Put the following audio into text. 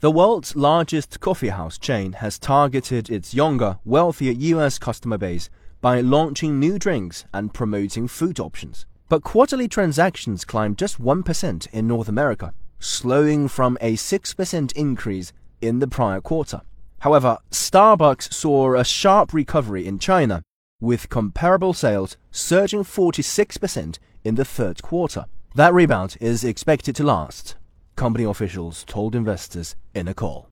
The world's largest coffee house chain has targeted its younger, wealthier US customer base by launching new drinks and promoting food options. But quarterly transactions climbed just 1% in North America, slowing from a 6% increase in the prior quarter. However, Starbucks saw a sharp recovery in China, with comparable sales surging 46% in the third quarter. That rebound is expected to last company officials told investors in a call.